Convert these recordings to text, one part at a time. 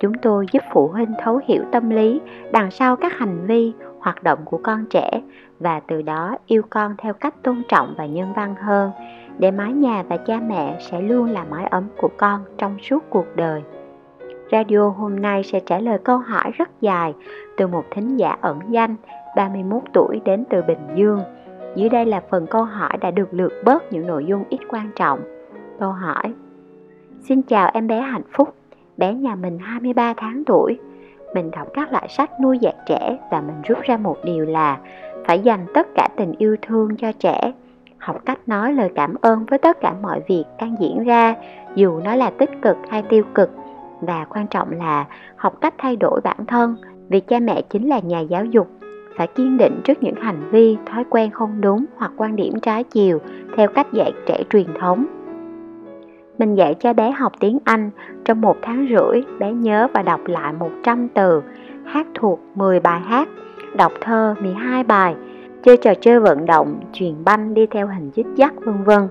chúng tôi giúp phụ huynh thấu hiểu tâm lý đằng sau các hành vi hoạt động của con trẻ và từ đó yêu con theo cách tôn trọng và nhân văn hơn để mái nhà và cha mẹ sẽ luôn là mái ấm của con trong suốt cuộc đời radio hôm nay sẽ trả lời câu hỏi rất dài từ một thính giả ẩn danh 31 tuổi đến từ Bình Dương. Dưới đây là phần câu hỏi đã được lược bớt những nội dung ít quan trọng. Câu hỏi Xin chào em bé hạnh phúc, bé nhà mình 23 tháng tuổi. Mình đọc các loại sách nuôi dạy trẻ và mình rút ra một điều là phải dành tất cả tình yêu thương cho trẻ. Học cách nói lời cảm ơn với tất cả mọi việc đang diễn ra, dù nó là tích cực hay tiêu cực và quan trọng là học cách thay đổi bản thân vì cha mẹ chính là nhà giáo dục phải kiên định trước những hành vi thói quen không đúng hoặc quan điểm trái chiều theo cách dạy trẻ truyền thống mình dạy cho bé học tiếng Anh trong một tháng rưỡi bé nhớ và đọc lại 100 từ hát thuộc 10 bài hát đọc thơ 12 bài chơi trò chơi vận động truyền banh đi theo hình dích dắt vân vân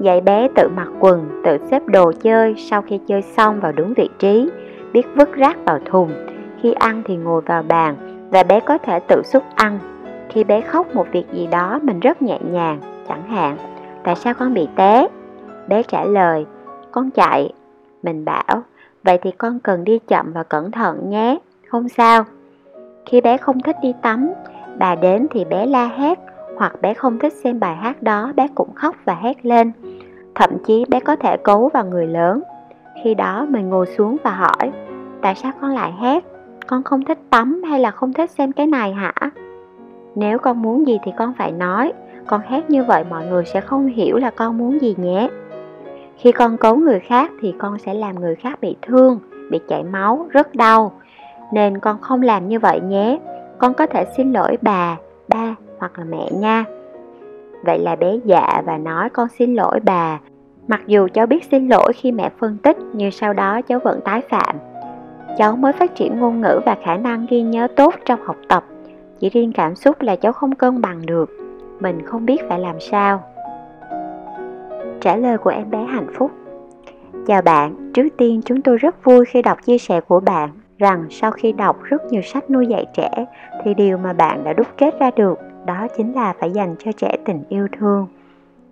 dạy bé tự mặc quần, tự xếp đồ chơi sau khi chơi xong vào đúng vị trí, biết vứt rác vào thùng, khi ăn thì ngồi vào bàn và bé có thể tự xúc ăn. Khi bé khóc một việc gì đó mình rất nhẹ nhàng, chẳng hạn, tại sao con bị té? Bé trả lời, con chạy. Mình bảo, vậy thì con cần đi chậm và cẩn thận nhé, không sao. Khi bé không thích đi tắm, bà đến thì bé la hét, hoặc bé không thích xem bài hát đó bé cũng khóc và hét lên. Thậm chí bé có thể cấu vào người lớn. Khi đó mình ngồi xuống và hỏi tại sao con lại hét? Con không thích tắm hay là không thích xem cái này hả? Nếu con muốn gì thì con phải nói. Con hét như vậy mọi người sẽ không hiểu là con muốn gì nhé khi con cấu người khác thì con sẽ làm người khác bị thương, bị chảy máu, rất đau. Nên con không làm như vậy nhé. Con có thể xin lỗi bà, ba hoặc là mẹ nha. Vậy là bé dạ và nói con xin lỗi bà. Mặc dù cháu biết xin lỗi khi mẹ phân tích, nhưng sau đó cháu vẫn tái phạm. Cháu mới phát triển ngôn ngữ và khả năng ghi nhớ tốt trong học tập. Chỉ riêng cảm xúc là cháu không cân bằng được. Mình không biết phải làm sao trả lời của em bé hạnh phúc. Chào bạn, trước tiên chúng tôi rất vui khi đọc chia sẻ của bạn rằng sau khi đọc rất nhiều sách nuôi dạy trẻ thì điều mà bạn đã đúc kết ra được đó chính là phải dành cho trẻ tình yêu thương.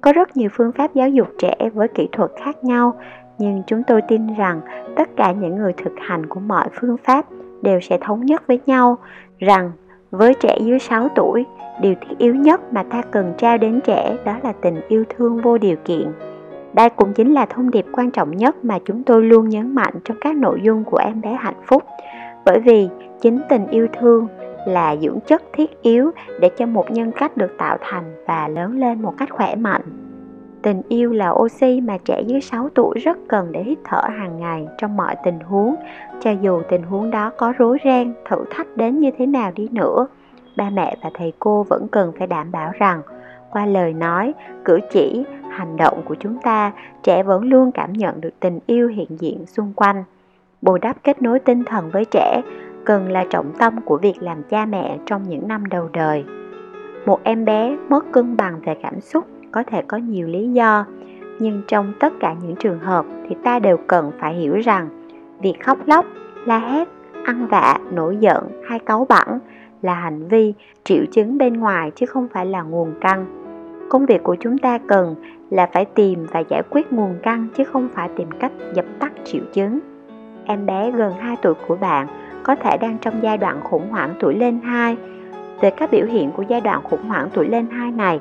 Có rất nhiều phương pháp giáo dục trẻ với kỹ thuật khác nhau, nhưng chúng tôi tin rằng tất cả những người thực hành của mọi phương pháp đều sẽ thống nhất với nhau, rằng với trẻ dưới 6 tuổi, điều thiết yếu nhất mà ta cần trao đến trẻ đó là tình yêu thương vô điều kiện. Đây cũng chính là thông điệp quan trọng nhất mà chúng tôi luôn nhấn mạnh trong các nội dung của em bé hạnh phúc. Bởi vì chính tình yêu thương là dưỡng chất thiết yếu để cho một nhân cách được tạo thành và lớn lên một cách khỏe mạnh. Tình yêu là oxy mà trẻ dưới 6 tuổi rất cần để hít thở hàng ngày trong mọi tình huống, cho dù tình huống đó có rối ren, thử thách đến như thế nào đi nữa. Ba mẹ và thầy cô vẫn cần phải đảm bảo rằng qua lời nói, cử chỉ, hành động của chúng ta, trẻ vẫn luôn cảm nhận được tình yêu hiện diện xung quanh. Bù đắp kết nối tinh thần với trẻ cần là trọng tâm của việc làm cha mẹ trong những năm đầu đời. Một em bé mất cân bằng về cảm xúc có thể có nhiều lý do, nhưng trong tất cả những trường hợp thì ta đều cần phải hiểu rằng việc khóc lóc, la hét, ăn vạ, nổi giận hay cáu bẳn là hành vi triệu chứng bên ngoài chứ không phải là nguồn căn. Công việc của chúng ta cần là phải tìm và giải quyết nguồn căn chứ không phải tìm cách dập tắt triệu chứng. Em bé gần 2 tuổi của bạn có thể đang trong giai đoạn khủng hoảng tuổi lên 2. Về các biểu hiện của giai đoạn khủng hoảng tuổi lên 2 này,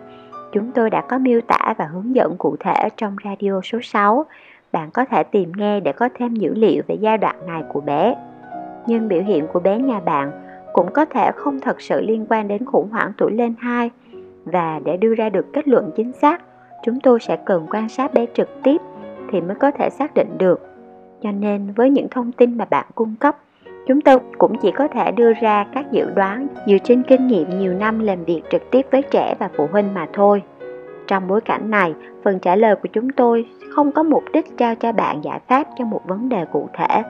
chúng tôi đã có miêu tả và hướng dẫn cụ thể trong radio số 6. Bạn có thể tìm nghe để có thêm dữ liệu về giai đoạn này của bé. Nhưng biểu hiện của bé nhà bạn cũng có thể không thật sự liên quan đến khủng hoảng tuổi lên 2 và để đưa ra được kết luận chính xác, chúng tôi sẽ cần quan sát bé trực tiếp thì mới có thể xác định được. Cho nên với những thông tin mà bạn cung cấp, Chúng tôi cũng chỉ có thể đưa ra các dự đoán dựa trên kinh nghiệm nhiều năm làm việc trực tiếp với trẻ và phụ huynh mà thôi. Trong bối cảnh này, phần trả lời của chúng tôi không có mục đích trao cho bạn giải pháp cho một vấn đề cụ thể,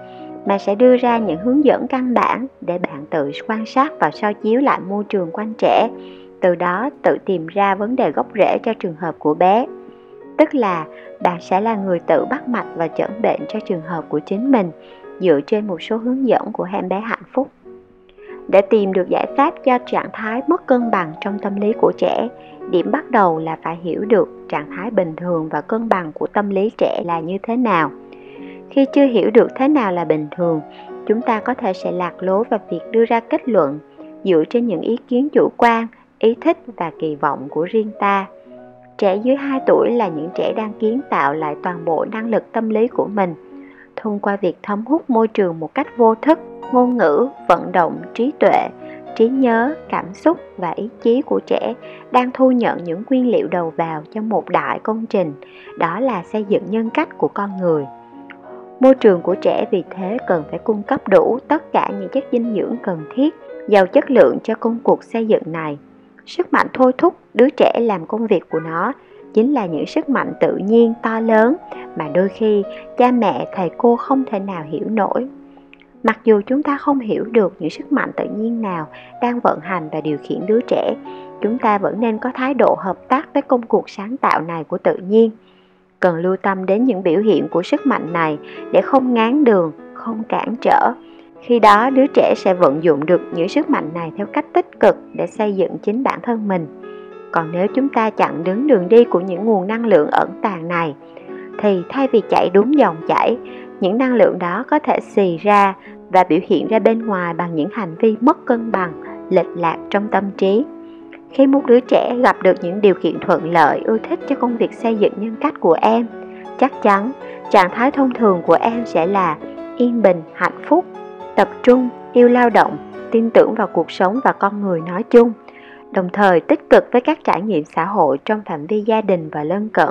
mà sẽ đưa ra những hướng dẫn căn bản để bạn tự quan sát và soi chiếu lại môi trường quanh trẻ, từ đó tự tìm ra vấn đề gốc rễ cho trường hợp của bé. Tức là bạn sẽ là người tự bắt mạch và chẩn bệnh cho trường hợp của chính mình dựa trên một số hướng dẫn của em bé hạnh phúc. Để tìm được giải pháp cho trạng thái mất cân bằng trong tâm lý của trẻ, điểm bắt đầu là phải hiểu được trạng thái bình thường và cân bằng của tâm lý trẻ là như thế nào. Khi chưa hiểu được thế nào là bình thường, chúng ta có thể sẽ lạc lối vào việc đưa ra kết luận dựa trên những ý kiến chủ quan, ý thích và kỳ vọng của riêng ta. Trẻ dưới 2 tuổi là những trẻ đang kiến tạo lại toàn bộ năng lực tâm lý của mình thông qua việc thấm hút môi trường một cách vô thức, ngôn ngữ, vận động, trí tuệ, trí nhớ, cảm xúc và ý chí của trẻ đang thu nhận những nguyên liệu đầu vào cho một đại công trình, đó là xây dựng nhân cách của con người. Môi trường của trẻ vì thế cần phải cung cấp đủ tất cả những chất dinh dưỡng cần thiết, giàu chất lượng cho công cuộc xây dựng này. Sức mạnh thôi thúc đứa trẻ làm công việc của nó chính là những sức mạnh tự nhiên to lớn mà đôi khi cha mẹ, thầy cô không thể nào hiểu nổi. Mặc dù chúng ta không hiểu được những sức mạnh tự nhiên nào đang vận hành và điều khiển đứa trẻ, chúng ta vẫn nên có thái độ hợp tác với công cuộc sáng tạo này của tự nhiên. Cần lưu tâm đến những biểu hiện của sức mạnh này để không ngán đường, không cản trở. Khi đó, đứa trẻ sẽ vận dụng được những sức mạnh này theo cách tích cực để xây dựng chính bản thân mình. Còn nếu chúng ta chặn đứng đường đi của những nguồn năng lượng ẩn tàng này thì thay vì chạy đúng dòng chảy, những năng lượng đó có thể xì ra và biểu hiện ra bên ngoài bằng những hành vi mất cân bằng, lệch lạc trong tâm trí khi một đứa trẻ gặp được những điều kiện thuận lợi, ưa thích cho công việc xây dựng nhân cách của em, chắc chắn trạng thái thông thường của em sẽ là yên bình, hạnh phúc, tập trung, yêu lao động, tin tưởng vào cuộc sống và con người nói chung, đồng thời tích cực với các trải nghiệm xã hội trong phạm vi gia đình và lân cận.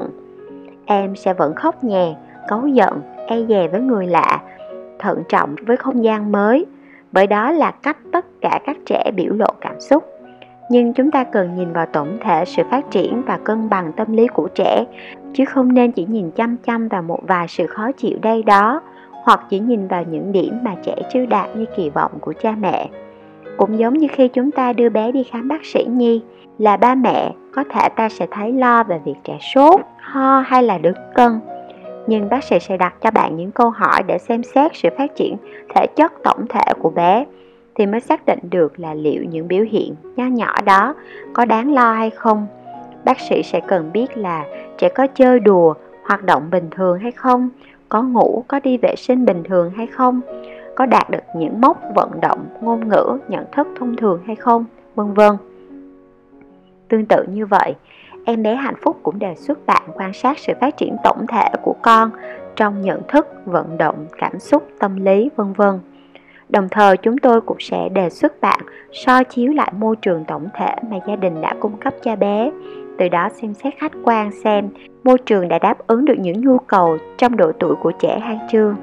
Em sẽ vẫn khóc nhè, cấu giận, e dè với người lạ, thận trọng với không gian mới, bởi đó là cách tất cả các trẻ biểu lộ cảm xúc. Nhưng chúng ta cần nhìn vào tổng thể sự phát triển và cân bằng tâm lý của trẻ, chứ không nên chỉ nhìn chăm chăm vào một vài sự khó chịu đây đó, hoặc chỉ nhìn vào những điểm mà trẻ chưa đạt như kỳ vọng của cha mẹ. Cũng giống như khi chúng ta đưa bé đi khám bác sĩ nhi, là ba mẹ có thể ta sẽ thấy lo về việc trẻ sốt, ho hay là được cân. Nhưng bác sĩ sẽ đặt cho bạn những câu hỏi để xem xét sự phát triển thể chất tổng thể của bé thì mới xác định được là liệu những biểu hiện nho nhỏ đó có đáng lo hay không. Bác sĩ sẽ cần biết là trẻ có chơi đùa, hoạt động bình thường hay không, có ngủ, có đi vệ sinh bình thường hay không, có đạt được những mốc vận động, ngôn ngữ, nhận thức thông thường hay không, vân vân. Tương tự như vậy, em bé hạnh phúc cũng đề xuất bạn quan sát sự phát triển tổng thể của con trong nhận thức, vận động, cảm xúc, tâm lý, vân vân. Đồng thời chúng tôi cũng sẽ đề xuất bạn so chiếu lại môi trường tổng thể mà gia đình đã cung cấp cho bé, từ đó xem xét khách quan xem môi trường đã đáp ứng được những nhu cầu trong độ tuổi của trẻ hay chưa.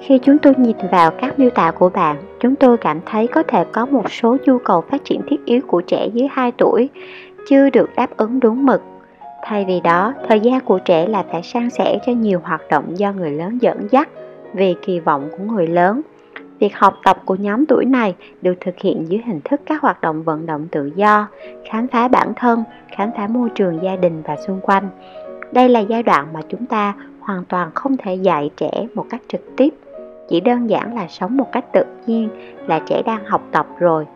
Khi chúng tôi nhìn vào các miêu tả của bạn, chúng tôi cảm thấy có thể có một số nhu cầu phát triển thiết yếu của trẻ dưới 2 tuổi chưa được đáp ứng đúng mực. Thay vì đó, thời gian của trẻ là phải san sẻ cho nhiều hoạt động do người lớn dẫn dắt vì kỳ vọng của người lớn. Việc học tập của nhóm tuổi này được thực hiện dưới hình thức các hoạt động vận động tự do, khám phá bản thân, khám phá môi trường gia đình và xung quanh. Đây là giai đoạn mà chúng ta hoàn toàn không thể dạy trẻ một cách trực tiếp chỉ đơn giản là sống một cách tự nhiên là trẻ đang học tập rồi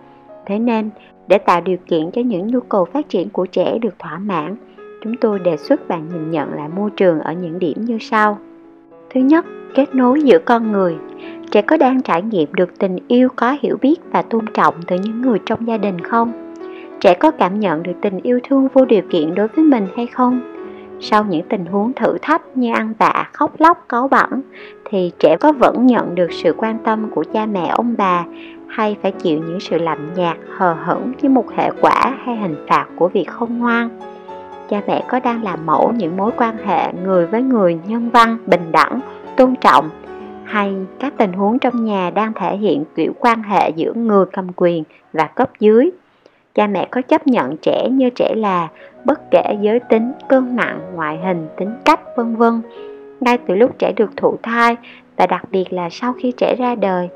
thế nên để tạo điều kiện cho những nhu cầu phát triển của trẻ được thỏa mãn chúng tôi đề xuất bạn nhìn nhận lại môi trường ở những điểm như sau. Thứ nhất, kết nối giữa con người. Trẻ có đang trải nghiệm được tình yêu, có hiểu biết và tôn trọng từ những người trong gia đình không? Trẻ có cảm nhận được tình yêu thương vô điều kiện đối với mình hay không? Sau những tình huống thử thách như ăn vạ, khóc lóc, cáu bẩn, thì trẻ có vẫn nhận được sự quan tâm của cha mẹ, ông bà, hay phải chịu những sự lạnh nhạt, hờ hững với một hệ quả hay hình phạt của việc không ngoan? Cha mẹ có đang làm mẫu những mối quan hệ người với người nhân văn bình đẳng tôn trọng hay các tình huống trong nhà đang thể hiện kiểu quan hệ giữa người cầm quyền và cấp dưới. Cha mẹ có chấp nhận trẻ như trẻ là, bất kể giới tính, cân nặng, ngoại hình, tính cách, vân vân. Ngay từ lúc trẻ được thụ thai và đặc biệt là sau khi trẻ ra đời,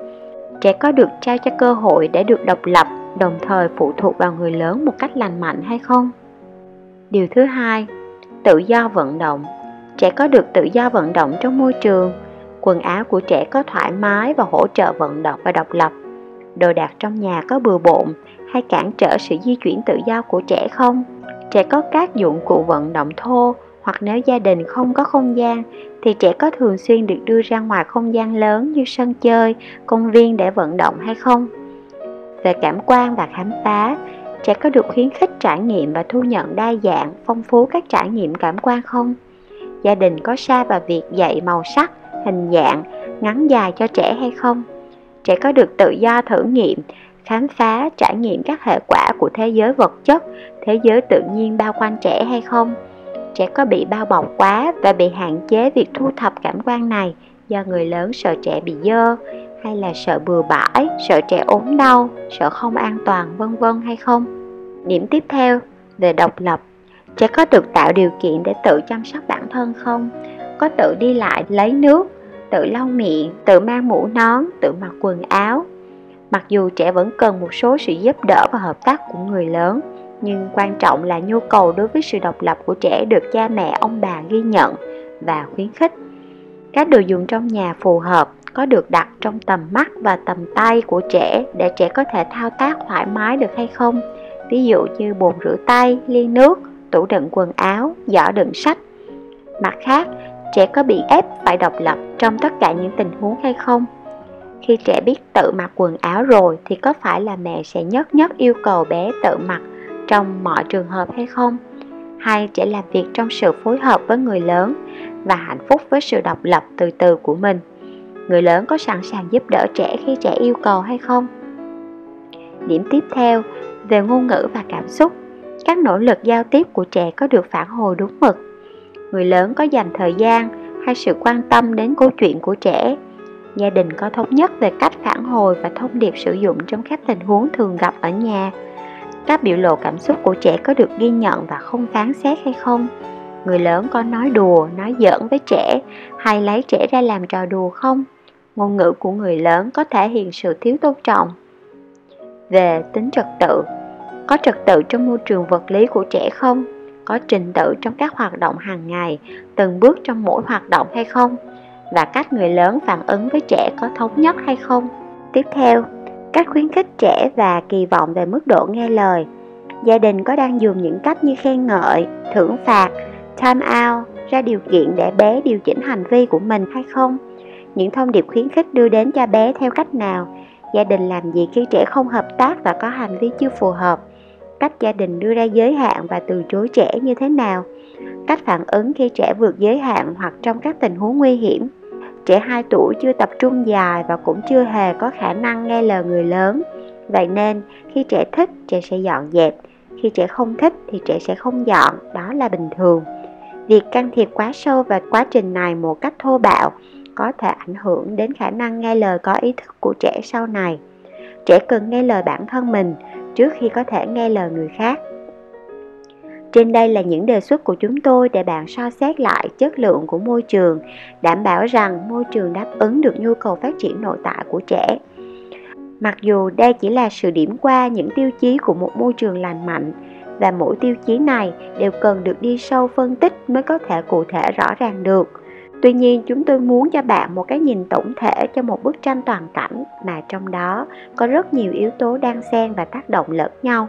trẻ có được trao cho cơ hội để được độc lập, đồng thời phụ thuộc vào người lớn một cách lành mạnh hay không? Điều thứ hai, tự do vận động. Trẻ có được tự do vận động trong môi trường, quần áo của trẻ có thoải mái và hỗ trợ vận động và độc lập. Đồ đạc trong nhà có bừa bộn hay cản trở sự di chuyển tự do của trẻ không? Trẻ có các dụng cụ vận động thô hoặc nếu gia đình không có không gian thì trẻ có thường xuyên được đưa ra ngoài không gian lớn như sân chơi, công viên để vận động hay không? Về cảm quan và khám phá, trẻ có được khuyến khích trải nghiệm và thu nhận đa dạng, phong phú các trải nghiệm cảm quan không? Gia đình có xa vào việc dạy màu sắc, hình dạng, ngắn dài cho trẻ hay không? Trẻ có được tự do thử nghiệm, khám phá, trải nghiệm các hệ quả của thế giới vật chất, thế giới tự nhiên bao quanh trẻ hay không? Trẻ có bị bao bọc quá và bị hạn chế việc thu thập cảm quan này do người lớn sợ trẻ bị dơ hay là sợ bừa bãi, sợ trẻ ốm đau, sợ không an toàn vân vân hay không? Điểm tiếp theo về độc lập Trẻ có được tạo điều kiện để tự chăm sóc bản thân không? Có tự đi lại lấy nước, tự lau miệng, tự mang mũ nón, tự mặc quần áo. Mặc dù trẻ vẫn cần một số sự giúp đỡ và hợp tác của người lớn, nhưng quan trọng là nhu cầu đối với sự độc lập của trẻ được cha mẹ ông bà ghi nhận và khuyến khích. Các đồ dùng trong nhà phù hợp có được đặt trong tầm mắt và tầm tay của trẻ để trẻ có thể thao tác thoải mái được hay không? Ví dụ như bồn rửa tay, ly nước, tủ đựng quần áo, giỏ đựng sách. Mặt khác, trẻ có bị ép phải độc lập trong tất cả những tình huống hay không? Khi trẻ biết tự mặc quần áo rồi thì có phải là mẹ sẽ nhất nhất yêu cầu bé tự mặc trong mọi trường hợp hay không? Hay trẻ làm việc trong sự phối hợp với người lớn và hạnh phúc với sự độc lập từ từ của mình? Người lớn có sẵn sàng giúp đỡ trẻ khi trẻ yêu cầu hay không? Điểm tiếp theo, về ngôn ngữ và cảm xúc. Các nỗ lực giao tiếp của trẻ có được phản hồi đúng mực. Người lớn có dành thời gian hay sự quan tâm đến câu chuyện của trẻ. Gia đình có thống nhất về cách phản hồi và thông điệp sử dụng trong các tình huống thường gặp ở nhà. Các biểu lộ cảm xúc của trẻ có được ghi nhận và không phán xét hay không? Người lớn có nói đùa, nói giỡn với trẻ. Hay lấy trẻ ra làm trò đùa không? Ngôn ngữ của người lớn có thể hiện sự thiếu tôn trọng. Về tính trật tự, có trật tự trong môi trường vật lý của trẻ không? Có trình tự trong các hoạt động hàng ngày, từng bước trong mỗi hoạt động hay không? Và cách người lớn phản ứng với trẻ có thống nhất hay không? Tiếp theo, cách khuyến khích trẻ và kỳ vọng về mức độ nghe lời. Gia đình có đang dùng những cách như khen ngợi, thưởng phạt time out, ra điều kiện để bé điều chỉnh hành vi của mình hay không? Những thông điệp khuyến khích đưa đến cho bé theo cách nào? Gia đình làm gì khi trẻ không hợp tác và có hành vi chưa phù hợp? Cách gia đình đưa ra giới hạn và từ chối trẻ như thế nào? Cách phản ứng khi trẻ vượt giới hạn hoặc trong các tình huống nguy hiểm? Trẻ 2 tuổi chưa tập trung dài và cũng chưa hề có khả năng nghe lời người lớn. Vậy nên, khi trẻ thích, trẻ sẽ dọn dẹp. Khi trẻ không thích thì trẻ sẽ không dọn, đó là bình thường việc can thiệp quá sâu vào quá trình này một cách thô bạo có thể ảnh hưởng đến khả năng nghe lời có ý thức của trẻ sau này. Trẻ cần nghe lời bản thân mình trước khi có thể nghe lời người khác. Trên đây là những đề xuất của chúng tôi để bạn so xét lại chất lượng của môi trường, đảm bảo rằng môi trường đáp ứng được nhu cầu phát triển nội tại của trẻ. Mặc dù đây chỉ là sự điểm qua những tiêu chí của một môi trường lành mạnh và mỗi tiêu chí này đều cần được đi sâu phân tích mới có thể cụ thể rõ ràng được Tuy nhiên, chúng tôi muốn cho bạn một cái nhìn tổng thể cho một bức tranh toàn cảnh mà trong đó có rất nhiều yếu tố đang xen và tác động lẫn nhau.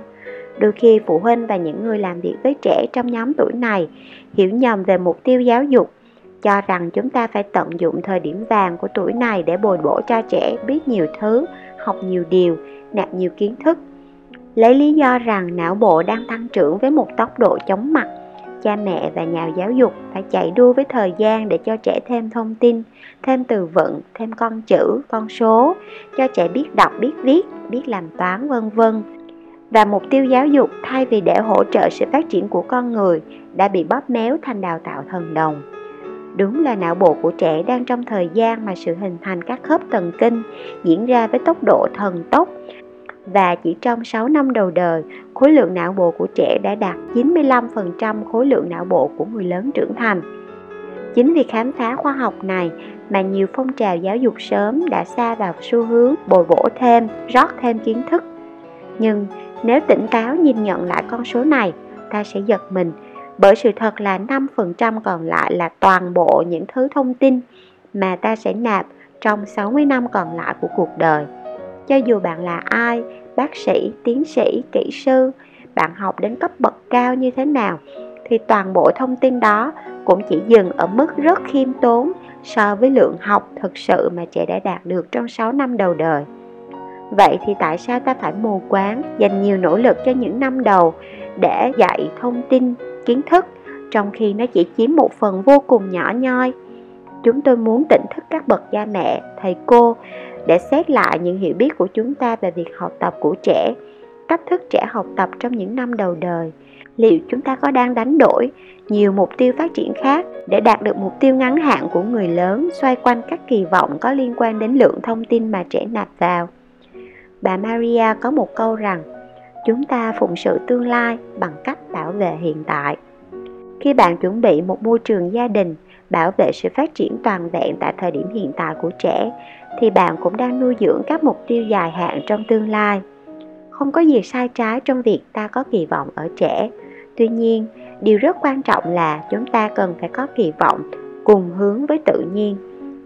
Đôi khi phụ huynh và những người làm việc với trẻ trong nhóm tuổi này hiểu nhầm về mục tiêu giáo dục, cho rằng chúng ta phải tận dụng thời điểm vàng của tuổi này để bồi bổ cho trẻ biết nhiều thứ, học nhiều điều, nạp nhiều kiến thức. Lấy lý do rằng não bộ đang tăng trưởng với một tốc độ chóng mặt cha mẹ và nhà giáo dục phải chạy đua với thời gian để cho trẻ thêm thông tin, thêm từ vựng, thêm con chữ, con số, cho trẻ biết đọc, biết viết, biết làm toán vân vân. Và mục tiêu giáo dục thay vì để hỗ trợ sự phát triển của con người đã bị bóp méo thành đào tạo thần đồng. Đúng là não bộ của trẻ đang trong thời gian mà sự hình thành các khớp thần kinh diễn ra với tốc độ thần tốc và chỉ trong 6 năm đầu đời, khối lượng não bộ của trẻ đã đạt 95% khối lượng não bộ của người lớn trưởng thành. Chính vì khám phá khoa học này mà nhiều phong trào giáo dục sớm đã xa vào xu hướng bồi bổ thêm, rót thêm kiến thức. Nhưng nếu tỉnh táo nhìn nhận lại con số này, ta sẽ giật mình bởi sự thật là 5% còn lại là toàn bộ những thứ thông tin mà ta sẽ nạp trong 60 năm còn lại của cuộc đời. Cho dù bạn là ai, bác sĩ, tiến sĩ, kỹ sư, bạn học đến cấp bậc cao như thế nào, thì toàn bộ thông tin đó cũng chỉ dừng ở mức rất khiêm tốn so với lượng học thực sự mà trẻ đã đạt được trong 6 năm đầu đời. Vậy thì tại sao ta phải mù quáng dành nhiều nỗ lực cho những năm đầu để dạy thông tin, kiến thức trong khi nó chỉ chiếm một phần vô cùng nhỏ nhoi? Chúng tôi muốn tỉnh thức các bậc cha mẹ, thầy cô để xét lại những hiểu biết của chúng ta về việc học tập của trẻ, cách thức trẻ học tập trong những năm đầu đời. Liệu chúng ta có đang đánh đổi nhiều mục tiêu phát triển khác để đạt được mục tiêu ngắn hạn của người lớn xoay quanh các kỳ vọng có liên quan đến lượng thông tin mà trẻ nạp vào? Bà Maria có một câu rằng, chúng ta phụng sự tương lai bằng cách bảo vệ hiện tại. Khi bạn chuẩn bị một môi trường gia đình bảo vệ sự phát triển toàn vẹn tại thời điểm hiện tại của trẻ thì bạn cũng đang nuôi dưỡng các mục tiêu dài hạn trong tương lai. Không có gì sai trái trong việc ta có kỳ vọng ở trẻ. Tuy nhiên, điều rất quan trọng là chúng ta cần phải có kỳ vọng cùng hướng với tự nhiên.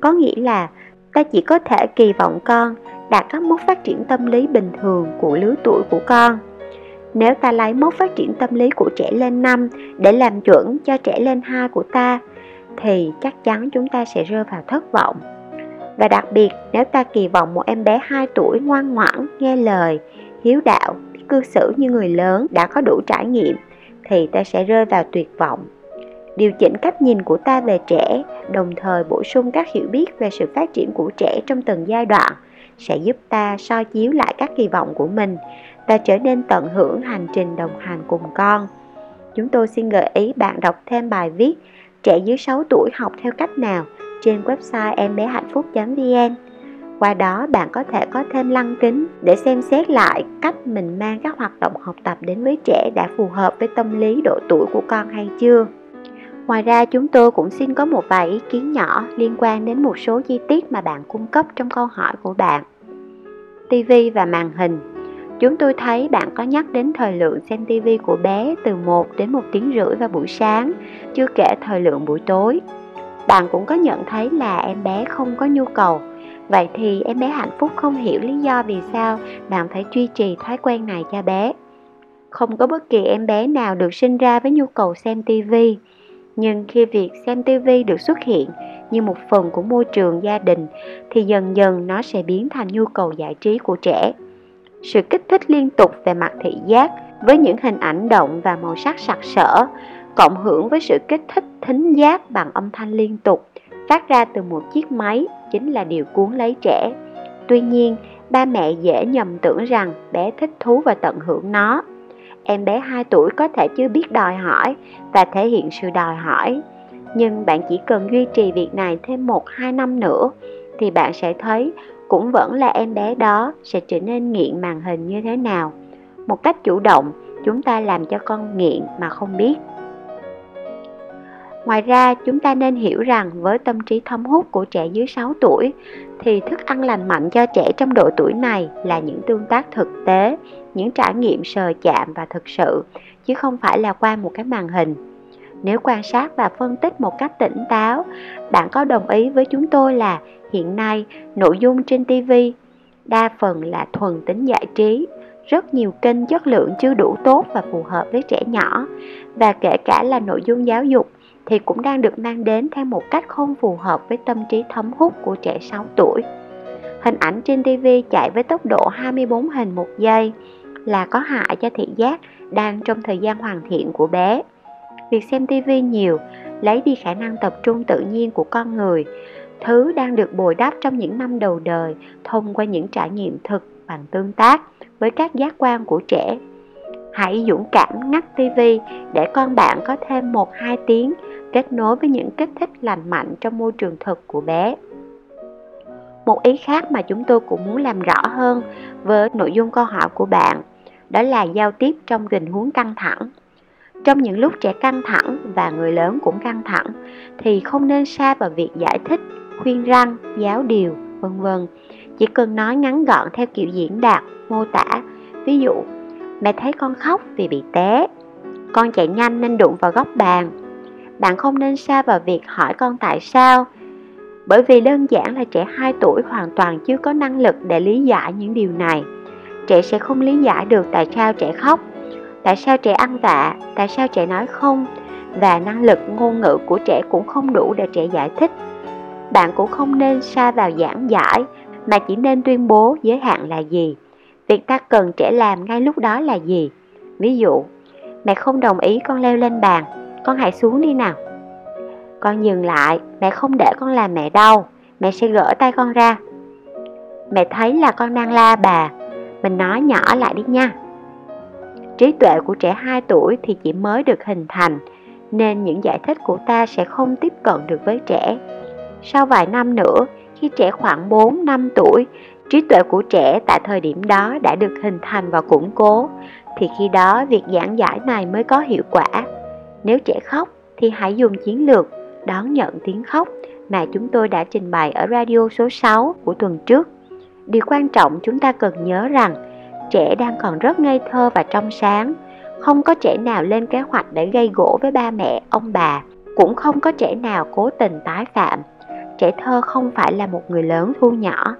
Có nghĩa là ta chỉ có thể kỳ vọng con đạt các mốc phát triển tâm lý bình thường của lứa tuổi của con. Nếu ta lấy mốc phát triển tâm lý của trẻ lên 5 để làm chuẩn cho trẻ lên 2 của ta, thì chắc chắn chúng ta sẽ rơi vào thất vọng. Và đặc biệt nếu ta kỳ vọng một em bé 2 tuổi ngoan ngoãn, nghe lời, hiếu đạo, cư xử như người lớn đã có đủ trải nghiệm thì ta sẽ rơi vào tuyệt vọng. Điều chỉnh cách nhìn của ta về trẻ, đồng thời bổ sung các hiểu biết về sự phát triển của trẻ trong từng giai đoạn sẽ giúp ta soi chiếu lại các kỳ vọng của mình và trở nên tận hưởng hành trình đồng hành cùng con. Chúng tôi xin gợi ý bạn đọc thêm bài viết Trẻ dưới 6 tuổi học theo cách nào trên website em bé hạnh phúc.vn. Qua đó bạn có thể có thêm lăng kính để xem xét lại cách mình mang các hoạt động học tập đến với trẻ đã phù hợp với tâm lý độ tuổi của con hay chưa. Ngoài ra chúng tôi cũng xin có một vài ý kiến nhỏ liên quan đến một số chi tiết mà bạn cung cấp trong câu hỏi của bạn. TV và màn hình Chúng tôi thấy bạn có nhắc đến thời lượng xem TV của bé từ 1 đến 1 tiếng rưỡi vào buổi sáng, chưa kể thời lượng buổi tối. Bạn cũng có nhận thấy là em bé không có nhu cầu. Vậy thì em bé hạnh phúc không hiểu lý do vì sao bạn phải duy trì thói quen này cho bé. Không có bất kỳ em bé nào được sinh ra với nhu cầu xem tivi Nhưng khi việc xem tivi được xuất hiện như một phần của môi trường gia đình thì dần dần nó sẽ biến thành nhu cầu giải trí của trẻ sự kích thích liên tục về mặt thị giác với những hình ảnh động và màu sắc sặc sỡ, cộng hưởng với sự kích thích thính giác bằng âm thanh liên tục phát ra từ một chiếc máy chính là điều cuốn lấy trẻ. Tuy nhiên, ba mẹ dễ nhầm tưởng rằng bé thích thú và tận hưởng nó. Em bé 2 tuổi có thể chưa biết đòi hỏi và thể hiện sự đòi hỏi, nhưng bạn chỉ cần duy trì việc này thêm 1-2 năm nữa thì bạn sẽ thấy cũng vẫn là em bé đó sẽ trở nên nghiện màn hình như thế nào một cách chủ động chúng ta làm cho con nghiện mà không biết Ngoài ra, chúng ta nên hiểu rằng với tâm trí thâm hút của trẻ dưới 6 tuổi thì thức ăn lành mạnh cho trẻ trong độ tuổi này là những tương tác thực tế, những trải nghiệm sờ chạm và thực sự, chứ không phải là qua một cái màn hình. Nếu quan sát và phân tích một cách tỉnh táo, bạn có đồng ý với chúng tôi là hiện nay nội dung trên TV đa phần là thuần tính giải trí, rất nhiều kênh chất lượng chưa đủ tốt và phù hợp với trẻ nhỏ và kể cả là nội dung giáo dục thì cũng đang được mang đến theo một cách không phù hợp với tâm trí thấm hút của trẻ 6 tuổi. Hình ảnh trên TV chạy với tốc độ 24 hình một giây là có hại cho thị giác đang trong thời gian hoàn thiện của bé. Việc xem TV nhiều lấy đi khả năng tập trung tự nhiên của con người, thứ đang được bồi đắp trong những năm đầu đời thông qua những trải nghiệm thực bằng tương tác với các giác quan của trẻ. Hãy dũng cảm ngắt TV để con bạn có thêm 1-2 tiếng kết nối với những kích thích lành mạnh trong môi trường thực của bé. Một ý khác mà chúng tôi cũng muốn làm rõ hơn với nội dung câu hỏi của bạn, đó là giao tiếp trong tình huống căng thẳng. Trong những lúc trẻ căng thẳng và người lớn cũng căng thẳng, thì không nên xa vào việc giải thích, khuyên răng, giáo điều, vân vân. Chỉ cần nói ngắn gọn theo kiểu diễn đạt, mô tả. Ví dụ, mẹ thấy con khóc vì bị té. Con chạy nhanh nên đụng vào góc bàn bạn không nên xa vào việc hỏi con tại sao. Bởi vì đơn giản là trẻ 2 tuổi hoàn toàn chưa có năng lực để lý giải những điều này. Trẻ sẽ không lý giải được tại sao trẻ khóc, tại sao trẻ ăn vạ, tại sao trẻ nói không, và năng lực ngôn ngữ của trẻ cũng không đủ để trẻ giải thích. Bạn cũng không nên xa vào giảng giải, mà chỉ nên tuyên bố giới hạn là gì. Việc ta cần trẻ làm ngay lúc đó là gì. Ví dụ, mẹ không đồng ý con leo lên bàn con hãy xuống đi nào. Con dừng lại, mẹ không để con làm mẹ đau, mẹ sẽ gỡ tay con ra. Mẹ thấy là con đang la bà, mình nói nhỏ lại đi nha. Trí tuệ của trẻ 2 tuổi thì chỉ mới được hình thành, nên những giải thích của ta sẽ không tiếp cận được với trẻ. Sau vài năm nữa, khi trẻ khoảng 4 năm tuổi, trí tuệ của trẻ tại thời điểm đó đã được hình thành và củng cố, thì khi đó việc giảng giải này mới có hiệu quả nếu trẻ khóc thì hãy dùng chiến lược đón nhận tiếng khóc mà chúng tôi đã trình bày ở radio số 6 của tuần trước. Điều quan trọng chúng ta cần nhớ rằng trẻ đang còn rất ngây thơ và trong sáng, không có trẻ nào lên kế hoạch để gây gỗ với ba mẹ, ông bà, cũng không có trẻ nào cố tình tái phạm. Trẻ thơ không phải là một người lớn thu nhỏ,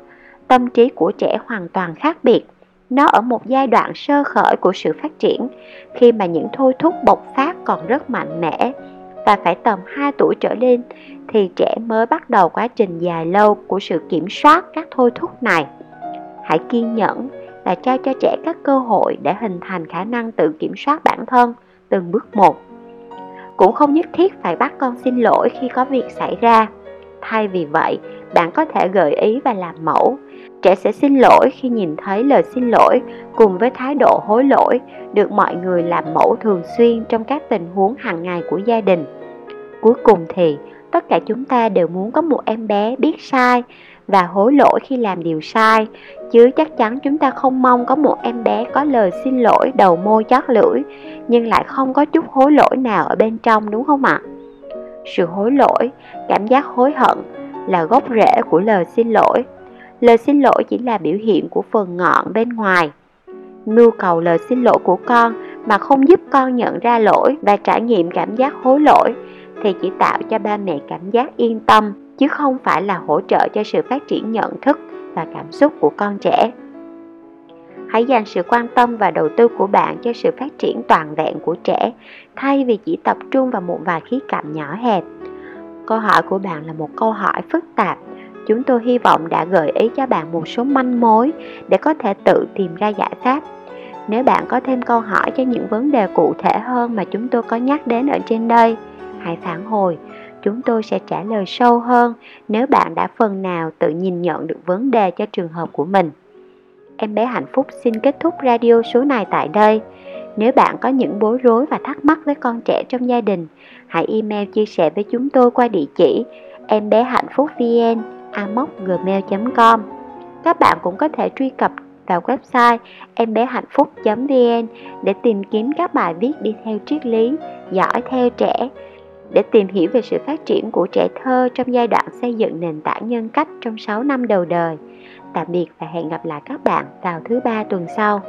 tâm trí của trẻ hoàn toàn khác biệt. Nó ở một giai đoạn sơ khởi của sự phát triển, khi mà những thôi thúc bộc phát còn rất mạnh mẽ, và phải tầm 2 tuổi trở lên thì trẻ mới bắt đầu quá trình dài lâu của sự kiểm soát các thôi thúc này. Hãy kiên nhẫn và trao cho trẻ các cơ hội để hình thành khả năng tự kiểm soát bản thân từng bước một. Cũng không nhất thiết phải bắt con xin lỗi khi có việc xảy ra. Thay vì vậy, bạn có thể gợi ý và làm mẫu. Trẻ sẽ xin lỗi khi nhìn thấy lời xin lỗi cùng với thái độ hối lỗi được mọi người làm mẫu thường xuyên trong các tình huống hàng ngày của gia đình cuối cùng thì, tất cả chúng ta đều muốn có một em bé biết sai và hối lỗi khi làm điều sai, chứ chắc chắn chúng ta không mong có một em bé có lời xin lỗi đầu môi chót lưỡi, nhưng lại không có chút hối lỗi nào ở bên trong, đúng không ạ sự hối lỗi, cảm giác hối hận là gốc rễ của lời xin lỗi. Lời xin lỗi chỉ là biểu hiện của phần ngọn bên ngoài. Mưu cầu lời xin lỗi của con mà không giúp con nhận ra lỗi và trải nghiệm cảm giác hối lỗi thì chỉ tạo cho ba mẹ cảm giác yên tâm, chứ không phải là hỗ trợ cho sự phát triển nhận thức và cảm xúc của con trẻ. Hãy dành sự quan tâm và đầu tư của bạn cho sự phát triển toàn vẹn của trẻ, thay vì chỉ tập trung vào một vài khía cạnh nhỏ hẹp câu hỏi của bạn là một câu hỏi phức tạp. Chúng tôi hy vọng đã gợi ý cho bạn một số manh mối để có thể tự tìm ra giải pháp. Nếu bạn có thêm câu hỏi cho những vấn đề cụ thể hơn mà chúng tôi có nhắc đến ở trên đây, hãy phản hồi. Chúng tôi sẽ trả lời sâu hơn nếu bạn đã phần nào tự nhìn nhận được vấn đề cho trường hợp của mình. Em bé hạnh phúc xin kết thúc radio số này tại đây nếu bạn có những bối rối và thắc mắc với con trẻ trong gia đình, hãy email chia sẻ với chúng tôi qua địa chỉ em bé hạnh phúc vn gmail com các bạn cũng có thể truy cập vào website em bé hạnh phúc vn để tìm kiếm các bài viết đi theo triết lý, giỏi theo trẻ, để tìm hiểu về sự phát triển của trẻ thơ trong giai đoạn xây dựng nền tảng nhân cách trong 6 năm đầu đời. Tạm biệt và hẹn gặp lại các bạn vào thứ ba tuần sau.